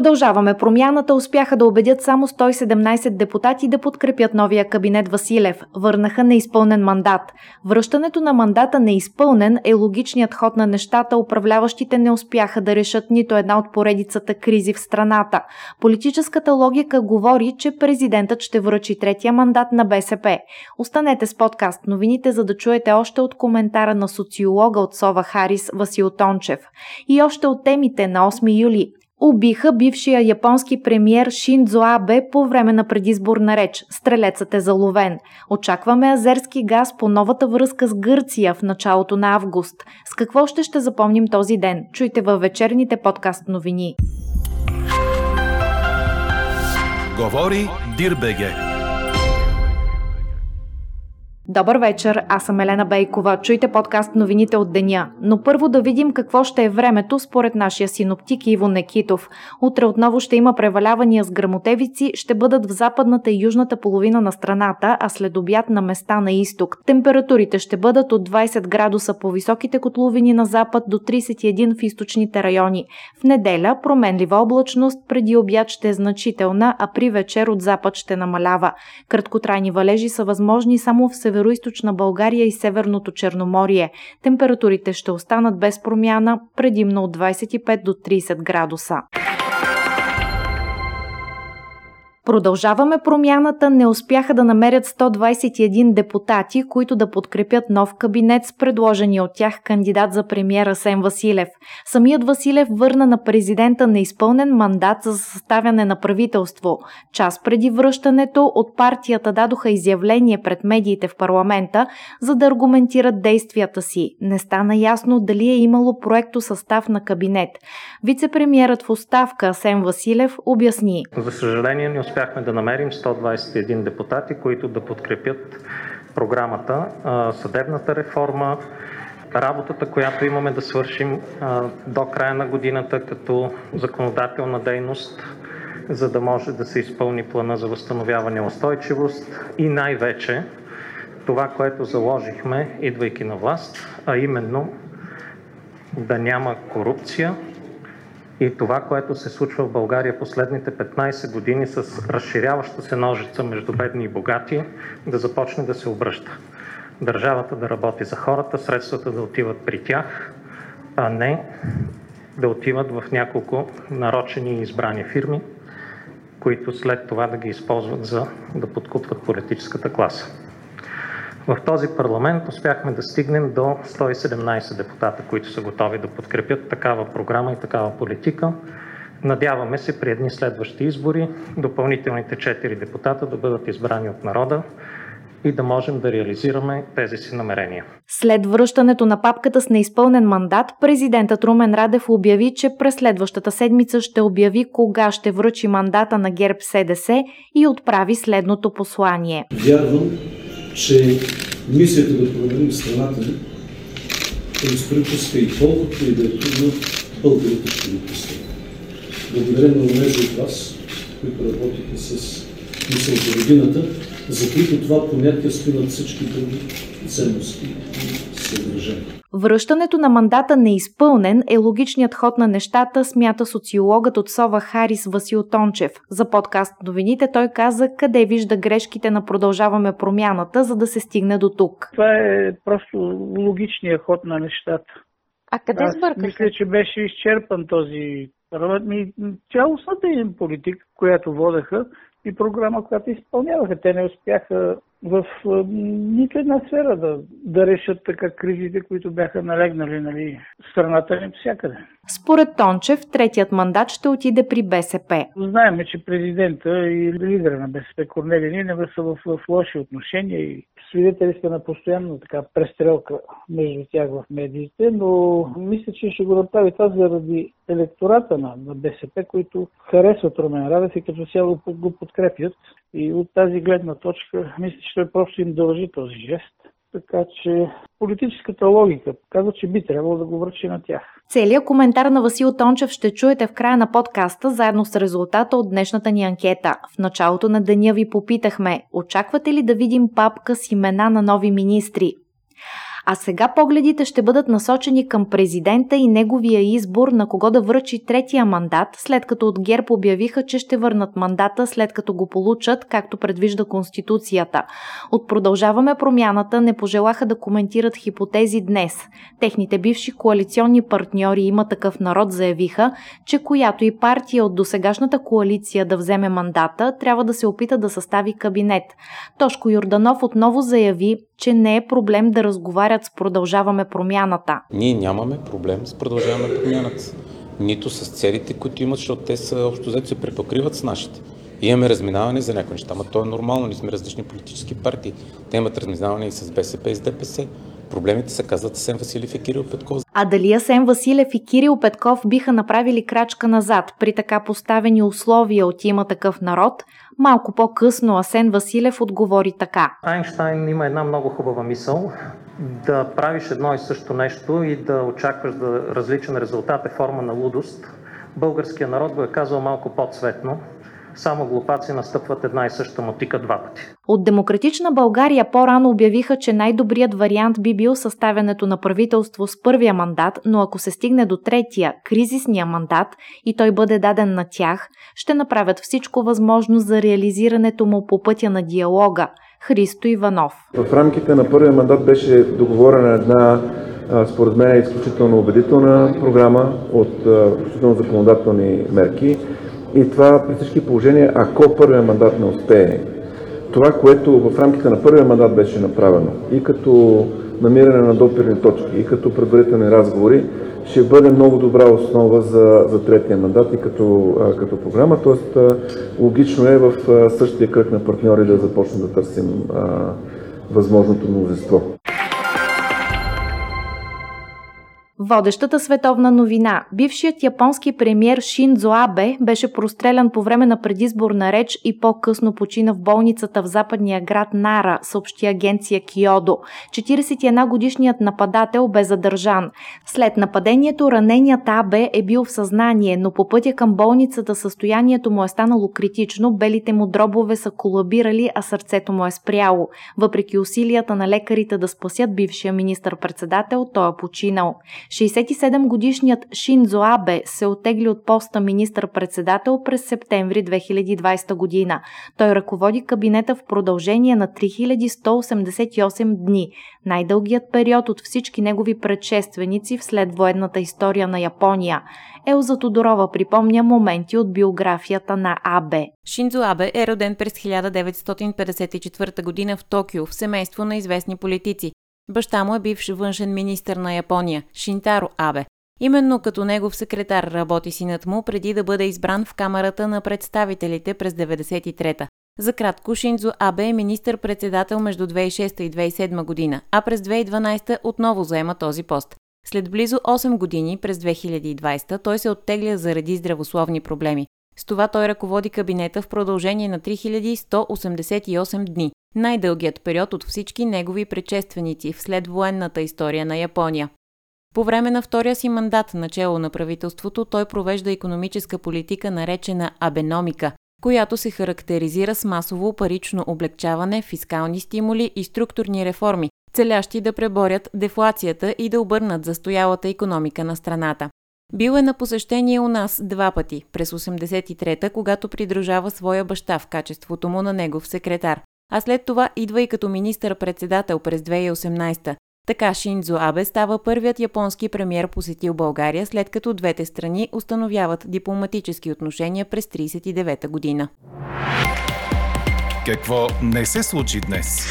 Продължаваме промяната. Успяха да убедят само 117 депутати да подкрепят новия кабинет Василев. Върнаха неизпълнен мандат. Връщането на мандата неизпълнен е логичният ход на нещата. Управляващите не успяха да решат нито една от поредицата кризи в страната. Политическата логика говори, че президентът ще връчи третия мандат на БСП. Останете с подкаст новините, за да чуете още от коментара на социолога от Сова Харис Васил Тончев. И още от темите на 8 юли убиха бившия японски премьер Шинзо Абе по време на предизборна реч. Стрелецът е заловен. Очакваме азерски газ по новата връзка с Гърция в началото на август. С какво ще ще запомним този ден? Чуйте във вечерните подкаст новини. Говори Дирбеге. Добър вечер, аз съм Елена Бейкова. Чуйте подкаст новините от деня. Но първо да видим какво ще е времето според нашия синоптик Иво Некитов. Утре отново ще има превалявания с грамотевици, ще бъдат в западната и южната половина на страната, а след обяд на места на изток. Температурите ще бъдат от 20 градуса по високите котловини на запад до 31 в източните райони. В неделя променлива облачност, преди обяд ще е значителна, а при вечер от запад ще намалява. Краткотрайни валежи са възможни само в север северо България и Северното Черноморие. Температурите ще останат без промяна, предимно от 25 до 30 градуса. Продължаваме промяната, не успяха да намерят 121 депутати, които да подкрепят нов кабинет с предложени от тях кандидат за премиера Сен Василев. Самият Василев върна на президента на изпълнен мандат за съставяне на правителство. Час преди връщането от партията дадоха изявление пред медиите в парламента, за да аргументират действията си. Не стана ясно дали е имало проекто състав на кабинет. Вицепремиерът в оставка Сен Василев обясни. За съжаление не успяхме да намерим 121 депутати, които да подкрепят програмата, съдебната реформа, работата, която имаме да свършим до края на годината като законодателна дейност, за да може да се изпълни плана за възстановяване и устойчивост и най-вече това, което заложихме, идвайки на власт, а именно да няма корупция, и това, което се случва в България последните 15 години с разширяваща се ножица между бедни и богати, да започне да се обръща. Държавата да работи за хората, средствата да отиват при тях, а не да отиват в няколко нарочени и избрани фирми, които след това да ги използват за да подкупват политическата класа. В този парламент успяхме да стигнем до 117 депутата, които са готови да подкрепят такава програма и такава политика. Надяваме се при едни следващи избори допълнителните 4 депутата да бъдат избрани от народа и да можем да реализираме тези си намерения. След връщането на папката с неизпълнен мандат, президентът Румен Радев обяви, че през следващата седмица ще обяви кога ще връчи мандата на ГЕРБ СДС и отправи следното послание. Вярвам, че мисията да променим страната ни ще възпрепуска и колкото и да е трудно, българите ще го пускат. Благодаря на тези от вас, които работиха с мисъл за родината, за които това понятие стои всички други ценности Връщането на мандата неизпълнен е логичният ход на нещата, смята социологът от Сова Харис Васил Тончев. За подкаст новините той каза къде вижда грешките на Продължаваме промяната, за да се стигне до тук. Това е просто логичният ход на нещата. А къде Аз сбъркаха? мисля, че беше изчерпан този парламент. Ми, цялостната им политика, която водеха и програма, която изпълняваха. Те не успяха в нито една сфера да, да решат така кризите, които бяха налегнали нали, страната ни всякъде. Според Тончев, третият мандат ще отиде при БСП. Знаеме, че президента и лидера на БСП Корнели Нинева са в, в лоши отношения и свидетели сте на постоянно така престрелка между тях в медиите, но мисля, че ще го направи това заради електората на, на БСП, които харесват Румен Радев и като цяло го подкрепят. И от тази гледна точка, мисля, че просто им дължи този жест. Така че политическата логика казва, че би трябвало да го връчи на тях. Целият коментар на Васил Тончев ще чуете в края на подкаста, заедно с резултата от днешната ни анкета. В началото на деня ви попитахме, очаквате ли да видим папка с имена на нови министри? А сега погледите ще бъдат насочени към президента и неговия избор на кого да връчи третия мандат, след като от ГЕРБ обявиха, че ще върнат мандата след като го получат, както предвижда Конституцията. От продължаваме промяната не пожелаха да коментират хипотези днес. Техните бивши коалиционни партньори има такъв народ заявиха, че която и партия от досегашната коалиция да вземе мандата, трябва да се опита да състави кабинет. Тошко Юрданов отново заяви, че не е проблем да разговарят с Продължаваме промяната. Ние нямаме проблем с Продължаваме промяната. Нито с целите, които имат, защото те са общо взето се препокриват с нашите. Имаме разминаване за някои неща, но то е нормално, ние сме различни политически партии. Те имат разминаване и с БСП и с ДПС. Проблемите се казват Асен Василев и Кирил Петков. А дали Асен Василев и Кирил Петков биха направили крачка назад при така поставени условия от има такъв народ? Малко по-късно Асен Василев отговори така. Айнштайн има една много хубава мисъл. Да правиш едно и също нещо и да очакваш да различен резултат е форма на лудост. Българският народ го е казал малко по-цветно. Само глупаци настъпват една и съща мотика два пъти. От Демократична България по-рано обявиха, че най-добрият вариант би бил съставянето на правителство с първия мандат, но ако се стигне до третия, кризисния мандат и той бъде даден на тях, ще направят всичко възможно за реализирането му по пътя на диалога. Христо Иванов. В рамките на първия мандат беше договорена една според мен е изключително убедителна програма от изключително законодателни мерки. И това при всички положения, ако първият мандат не успее, това, което в рамките на първия мандат беше направено и като намиране на допирни точки, и като предварителни разговори, ще бъде много добра основа за, за третия мандат и като, като програма. Тоест, логично е в същия кръг на партньори да започнем да търсим възможното мнозинство. Водещата световна новина. Бившият японски премьер Шинзо Абе беше прострелян по време на предизборна реч и по-късно почина в болницата в западния град Нара, съобщи агенция Киодо. 41 годишният нападател бе задържан. След нападението раненият Абе е бил в съзнание, но по пътя към болницата състоянието му е станало критично, белите му дробове са колабирали, а сърцето му е спряло. Въпреки усилията на лекарите да спасят бившия министър-председател, той е починал. 67-годишният Шинзо Абе се отегли от поста министър-председател през септември 2020 година. Той ръководи кабинета в продължение на 3188 дни, най-дългият период от всички негови предшественици в следвоенната история на Япония. Елза Тодорова припомня моменти от биографията на Абе. Шинзо Абе е роден през 1954 година в Токио в семейство на известни политици. Баща му е бивш външен министр на Япония, Шинтаро Абе. Именно като негов секретар работи синът му преди да бъде избран в Камерата на представителите през 93-та. За кратко, Шинзо Абе е министър-председател между 2006 и 2007 година, а през 2012 отново заема този пост. След близо 8 години, през 2020, той се оттегля заради здравословни проблеми. С това той ръководи кабинета в продължение на 3188 дни, най-дългият период от всички негови предшественици в следвоенната история на Япония. По време на втория си мандат начало на правителството той провежда економическа политика наречена абеномика, която се характеризира с масово парично облегчаване, фискални стимули и структурни реформи, целящи да преборят дефлацията и да обърнат застоялата економика на страната. Бил е на посещение у нас два пъти, през 83-та, когато придружава своя баща в качеството му на негов секретар, а след това идва и като министър-председател през 2018-та. Така Шинзо Абе става първият японски премьер посетил България, след като двете страни установяват дипломатически отношения през 39-та година. Какво не се случи днес?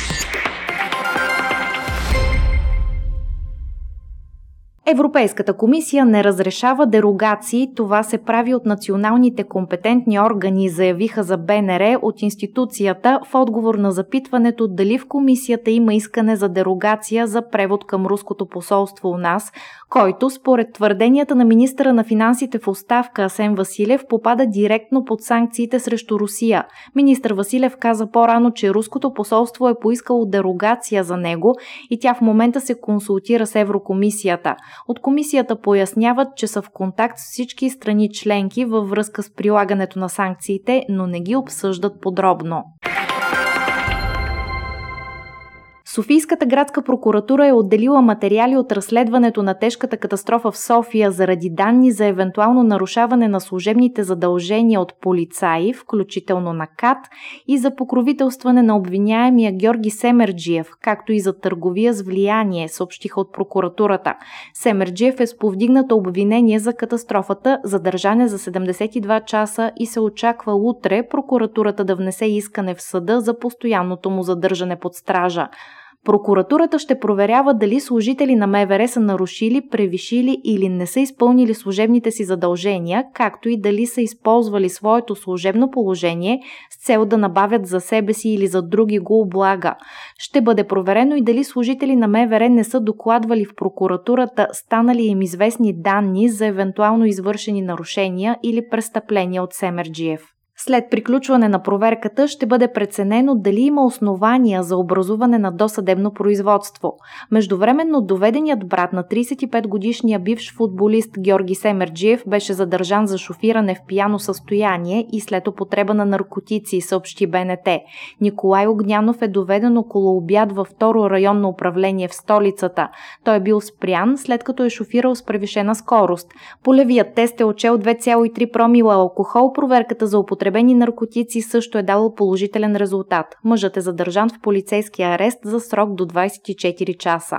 Европейската комисия не разрешава дерогации. Това се прави от националните компетентни органи, заявиха за БНР от институцията в отговор на запитването дали в комисията има искане за дерогация за превод към руското посолство у нас, който според твърденията на министра на финансите в оставка Асен Василев попада директно под санкциите срещу Русия. Министр Василев каза по-рано, че руското посолство е поискало дерогация за него и тя в момента се консултира с Еврокомисията. От комисията поясняват, че са в контакт с всички страни членки във връзка с прилагането на санкциите, но не ги обсъждат подробно. Софийската градска прокуратура е отделила материали от разследването на тежката катастрофа в София заради данни за евентуално нарушаване на служебните задължения от полицаи, включително на КАТ, и за покровителстване на обвиняемия Георги Семерджиев, както и за търговия с влияние, съобщиха от прокуратурата. Семерджиев е с повдигнато обвинение за катастрофата, задържане за 72 часа и се очаква утре прокуратурата да внесе искане в съда за постоянното му задържане под стража. Прокуратурата ще проверява дали служители на МВР са нарушили, превишили или не са изпълнили служебните си задължения, както и дали са използвали своето служебно положение с цел да набавят за себе си или за други го облага. Ще бъде проверено и дали служители на МВР не са докладвали в прокуратурата станали им известни данни за евентуално извършени нарушения или престъпления от Семерджиев. След приключване на проверката ще бъде преценено дали има основания за образуване на досъдебно производство. Междувременно доведеният брат на 35-годишния бивш футболист Георги Семерджиев беше задържан за шофиране в пияно състояние и след употреба на наркотици, съобщи БНТ. Николай Огнянов е доведен около обяд във второ районно управление в столицата. Той е бил спрян, след като е шофирал с превишена скорост. Полевият тест е отчел 2,3 промила алкохол. Проверката за употреба употребени наркотици също е дало положителен резултат. Мъжът е задържан в полицейски арест за срок до 24 часа.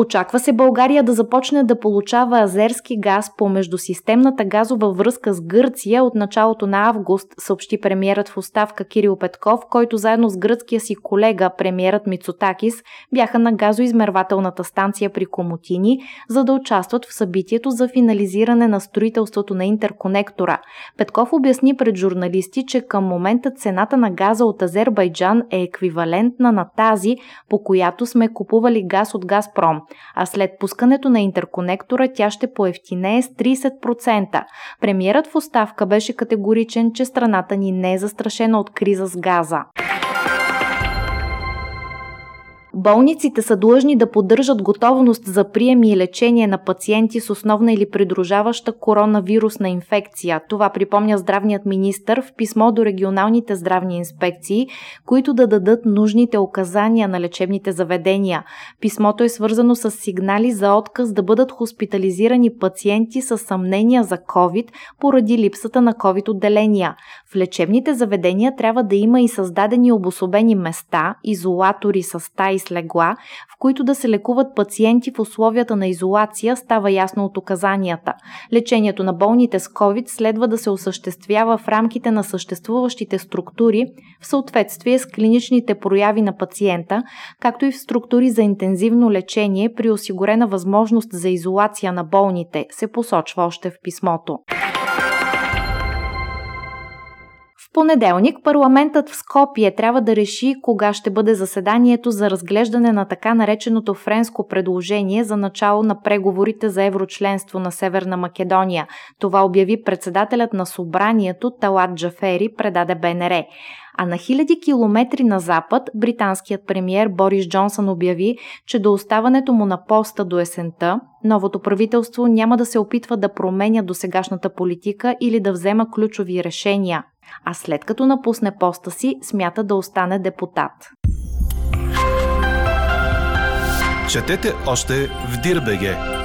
Очаква се България да започне да получава азерски газ по междусистемната газова връзка с Гърция от началото на август, съобщи премиерът в оставка Кирил Петков, който заедно с гръцкия си колега, премиерът Мицотакис, бяха на газоизмервателната станция при Комотини, за да участват в събитието за финализиране на строителството на интерконектора. Петков обясни пред журналисти, че към момента цената на газа от Азербайджан е еквивалентна на тази, по която сме купували газ от Газпром а след пускането на интерконектора тя ще поевтинее с 30%. Премиерът в оставка беше категоричен, че страната ни не е застрашена от криза с газа. Болниците са длъжни да поддържат готовност за прием и лечение на пациенти с основна или придружаваща коронавирусна инфекция. Това припомня здравният министр в писмо до регионалните здравни инспекции, които да дадат нужните указания на лечебните заведения. Писмото е свързано с сигнали за отказ да бъдат хоспитализирани пациенти с съмнения за COVID поради липсата на COVID отделения. В лечебните заведения трябва да има и създадени обособени места, изолатори с стаи с легла, в които да се лекуват пациенти в условията на изолация, става ясно от указанията. Лечението на болните с COVID следва да се осъществява в рамките на съществуващите структури в съответствие с клиничните прояви на пациента, както и в структури за интензивно лечение при осигурена възможност за изолация на болните, се посочва още в писмото понеделник парламентът в Скопие трябва да реши кога ще бъде заседанието за разглеждане на така нареченото френско предложение за начало на преговорите за еврочленство на Северна Македония. Това обяви председателят на събранието Талат Джафери, предаде БНР. А на хиляди километри на запад британският премьер Борис Джонсън обяви, че до оставането му на поста до есента, новото правителство няма да се опитва да променя досегашната политика или да взема ключови решения а след като напусне поста си, смята да остане депутат. Четете още в Дирбеге!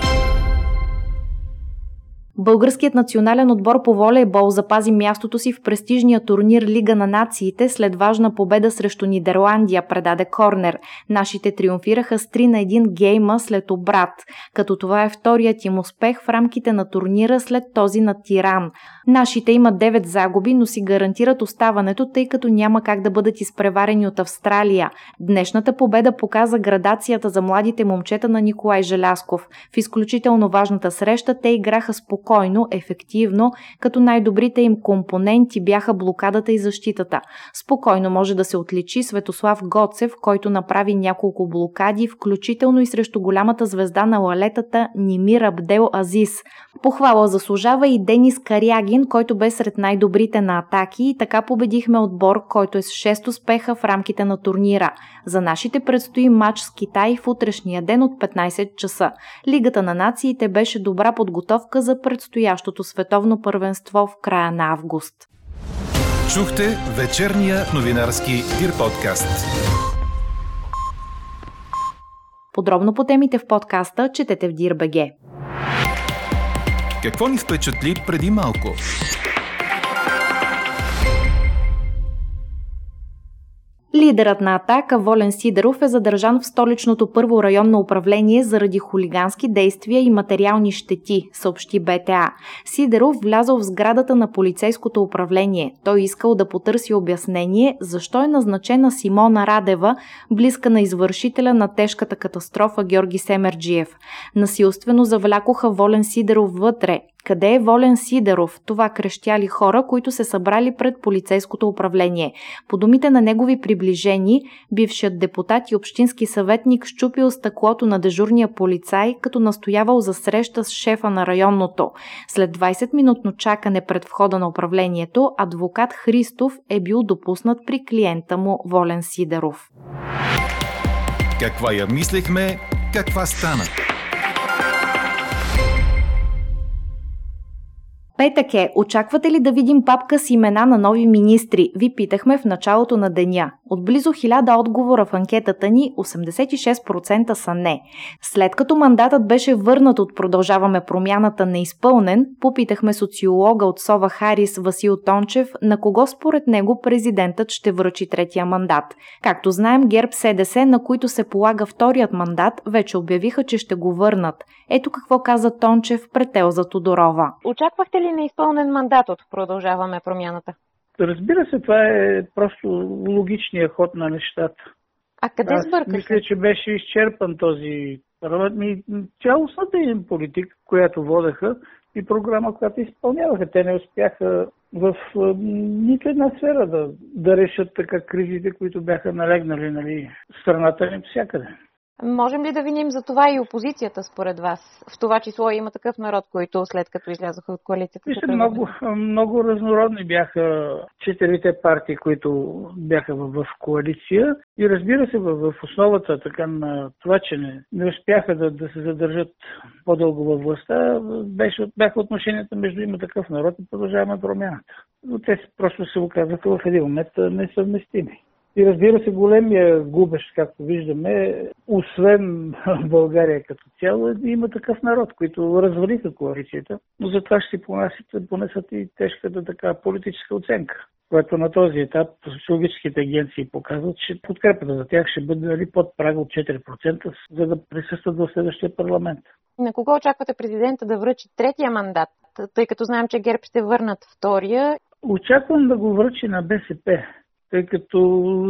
Българският национален отбор по волейбол запази мястото си в престижния турнир Лига на нациите след важна победа срещу Нидерландия, предаде Корнер. Нашите триумфираха с 3 на 1 гейма след обрат, като това е вторият им успех в рамките на турнира след този на Тиран. Нашите имат 9 загуби, но си гарантират оставането, тъй като няма как да бъдат изпреварени от Австралия. Днешната победа показа градацията за младите момчета на Николай Желясков. В изключително важната среща те играха спокойно спокойно, ефективно, като най-добрите им компоненти бяха блокадата и защитата. Спокойно може да се отличи Светослав Гоцев, който направи няколко блокади, включително и срещу голямата звезда на лалетата Нимир Абдел Азис. Похвала заслужава и Денис Карягин, който бе сред най-добрите на атаки и така победихме отбор, който е с 6 успеха в рамките на турнира. За нашите предстои матч с Китай в утрешния ден от 15 часа. Лигата на нациите беше добра подготовка за предстоящото световно първенство в края на август. Чухте вечерния новинарски Дир подкаст. Подробно по темите в подкаста четете в Дирбеге. Какво ни впечатли преди малко? Лидерът на атака Волен Сидеров е задържан в столичното първо районно управление заради хулигански действия и материални щети, съобщи БТА. Сидеров влязъл в сградата на полицейското управление. Той искал да потърси обяснение защо е назначена Симона Радева, близка на извършителя на тежката катастрофа Георги Семерджиев. Насилствено завлякоха Волен Сидеров вътре. Къде е Волен Сидеров? Това крещяли хора, които се събрали пред полицейското управление. По думите на негови приближени, бившият депутат и общински съветник щупил стъклото на дежурния полицай, като настоявал за среща с шефа на районното. След 20-минутно чакане пред входа на управлението, адвокат Христов е бил допуснат при клиента му Волен Сидеров. Каква я мислехме, каква стана? Петък е. Очаквате ли да видим папка с имена на нови министри? Ви питахме в началото на деня. От близо 1000 отговора в анкетата ни, 86% са не. След като мандатът беше върнат от Продължаваме промяната неизпълнен, попитахме социолога от Сова Харис Васил Тончев на кого според него президентът ще връчи третия мандат. Както знаем, ГЕРБ СДС, на които се полага вторият мандат, вече обявиха, че ще го върнат. Ето какво каза Тончев пред Елза Тодорова. Очаквахте ли неизпълнен мандат от Продължаваме промяната? Разбира се, това е просто логичният ход на нещата. А къде Аз сбъркаха? мисля, че беше изчерпан този парламент. Ми, цялостната им политика, която водеха и програма, която изпълняваха. Те не успяха в нито една сфера да, да решат така кризите, които бяха налегнали нали, в страната ни всякъде. Можем ли да виним за това и опозицията според вас? В това число има такъв народ, които след като излязоха от коалицията. Вижте, се много, много разнородни бяха четирите партии, които бяха в, в коалиция. И разбира се, в, в основата така на това, че не, не успяха да, да се задържат по-дълго във властта, беше, бяха отношенията между има такъв народ и продължаваме промяната. Но те просто се оказаха в един момент несъвместими. И разбира се, големия губещ, както виждаме, освен България като цяло, има такъв народ, които развалиха коалицията, но за това ще си понесат, понесат и тежката така политическа оценка което на този етап социологическите агенции показват, че подкрепата за тях ще бъде дали под прага от 4%, за да присъстват в следващия парламент. На кого очаквате президента да връчи третия мандат, тъй като знаем, че ГЕРБ ще върнат втория? Очаквам да го връчи на БСП тъй като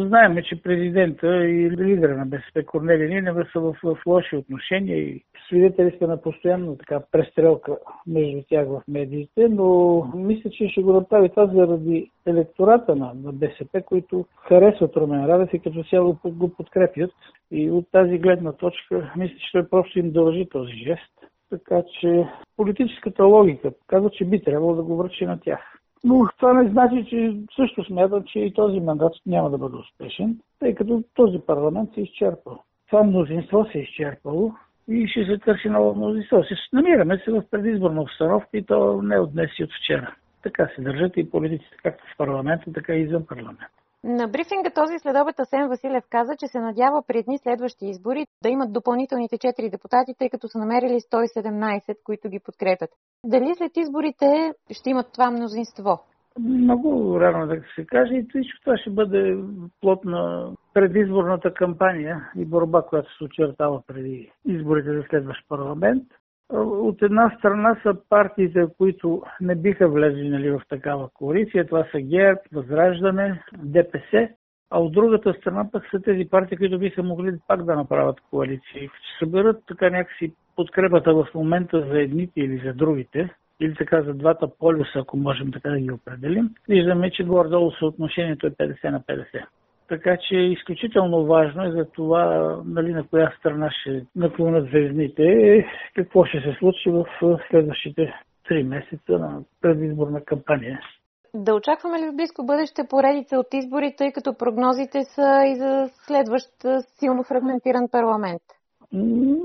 знаеме, че президента и лидера на БСП Корнелия Нинева са в, в лоши отношения и свидетели сте на постоянно така престрелка между тях в медиите, но мисля, че ще го направи това заради електората на, на БСП, които харесват Румен Радев и като цяло го подкрепят. И от тази гледна точка мисля, че той просто им дължи този жест. Така че политическата логика казва, че би трябвало да го връчи на тях. Но това не значи, че също смятам, че и този мандат няма да бъде успешен, тъй като този парламент се изчерпа. Това мнозинство се е изчерпало и ще се търси ново мнозинство. Намираме се в предизборна обстановка и то не от днес и от вчера. Така се държат и политиците, както в парламента, така и извън парламента. На брифинга този следобед Асен Василев каза, че се надява при едни следващи избори да имат допълнителните 4 депутати, тъй като са намерили 117, които ги подкрепят. Дали след изборите ще имат това мнозинство? Много рано да се каже и че това ще бъде плод на предизборната кампания и борба, която се очертава преди изборите за следващ парламент. От една страна са партиите, които не биха влезли нали, в такава коалиция. Това са ГЕРБ, Възраждане, ДПС. А от другата страна пък са тези партии, които биха могли пак да направят коалиции. Ще съберат така някакси подкрепата в момента за едните или за другите. или така за двата полюса, ако можем така да ги определим, виждаме, че горе-долу съотношението е 50 на 50. Така че е изключително важно е за това нали, на коя страна ще наклонят звездните, какво ще се случи в следващите три месеца на предизборна кампания. Да очакваме ли в близко бъдеще поредица от избори, тъй като прогнозите са и за следващ силно фрагментиран парламент?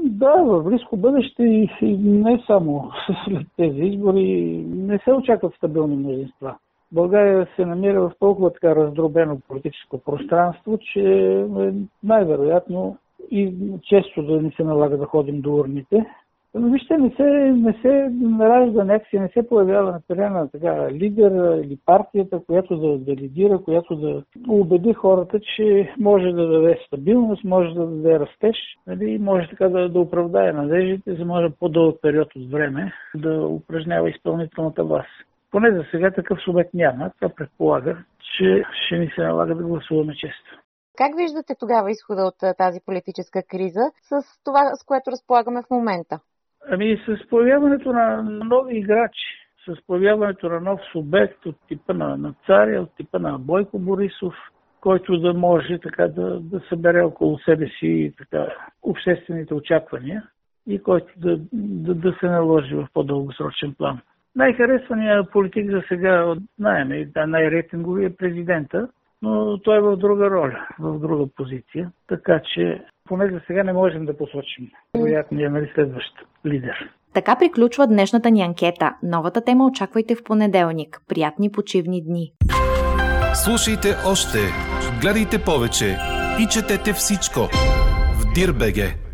Да, в близко бъдеще и не само след тези избори не се очакват стабилни мнозинства. България се намира в толкова така раздробено политическо пространство, че е най-вероятно и често да ни се налага да ходим до урните. Но вижте, не се, не се наражда някакси, не се появява на терена така лидер или партията, която да, лидира, която да убеди хората, че може да даде стабилност, може да даде растеж, нали, може така да, да оправдае надеждите, за може по-дълъг период от време да упражнява изпълнителната власт. Поне за сега такъв субект няма. Това предполага, че ще ни се налага да гласуваме често. Как виждате тогава изхода от тази политическа криза с това, с което разполагаме в момента? Ами с появяването на нови играчи, с появяването на нов субект от типа на, на царя, от типа на Бойко Борисов, който да може така да, да събере около себе си така, обществените очаквания и който да, да, да се наложи в по-дългосрочен план. Най-харесвания политик за сега, знаем, да, най-рейтингови е президента, но той е в друга роля, в друга позиция. Така че поне за сега не можем да посочим вероятно е нали, следващ лидер. Така приключва днешната ни анкета. Новата тема очаквайте в понеделник. Приятни почивни дни. Слушайте още, гледайте повече и четете всичко в Дирбеге.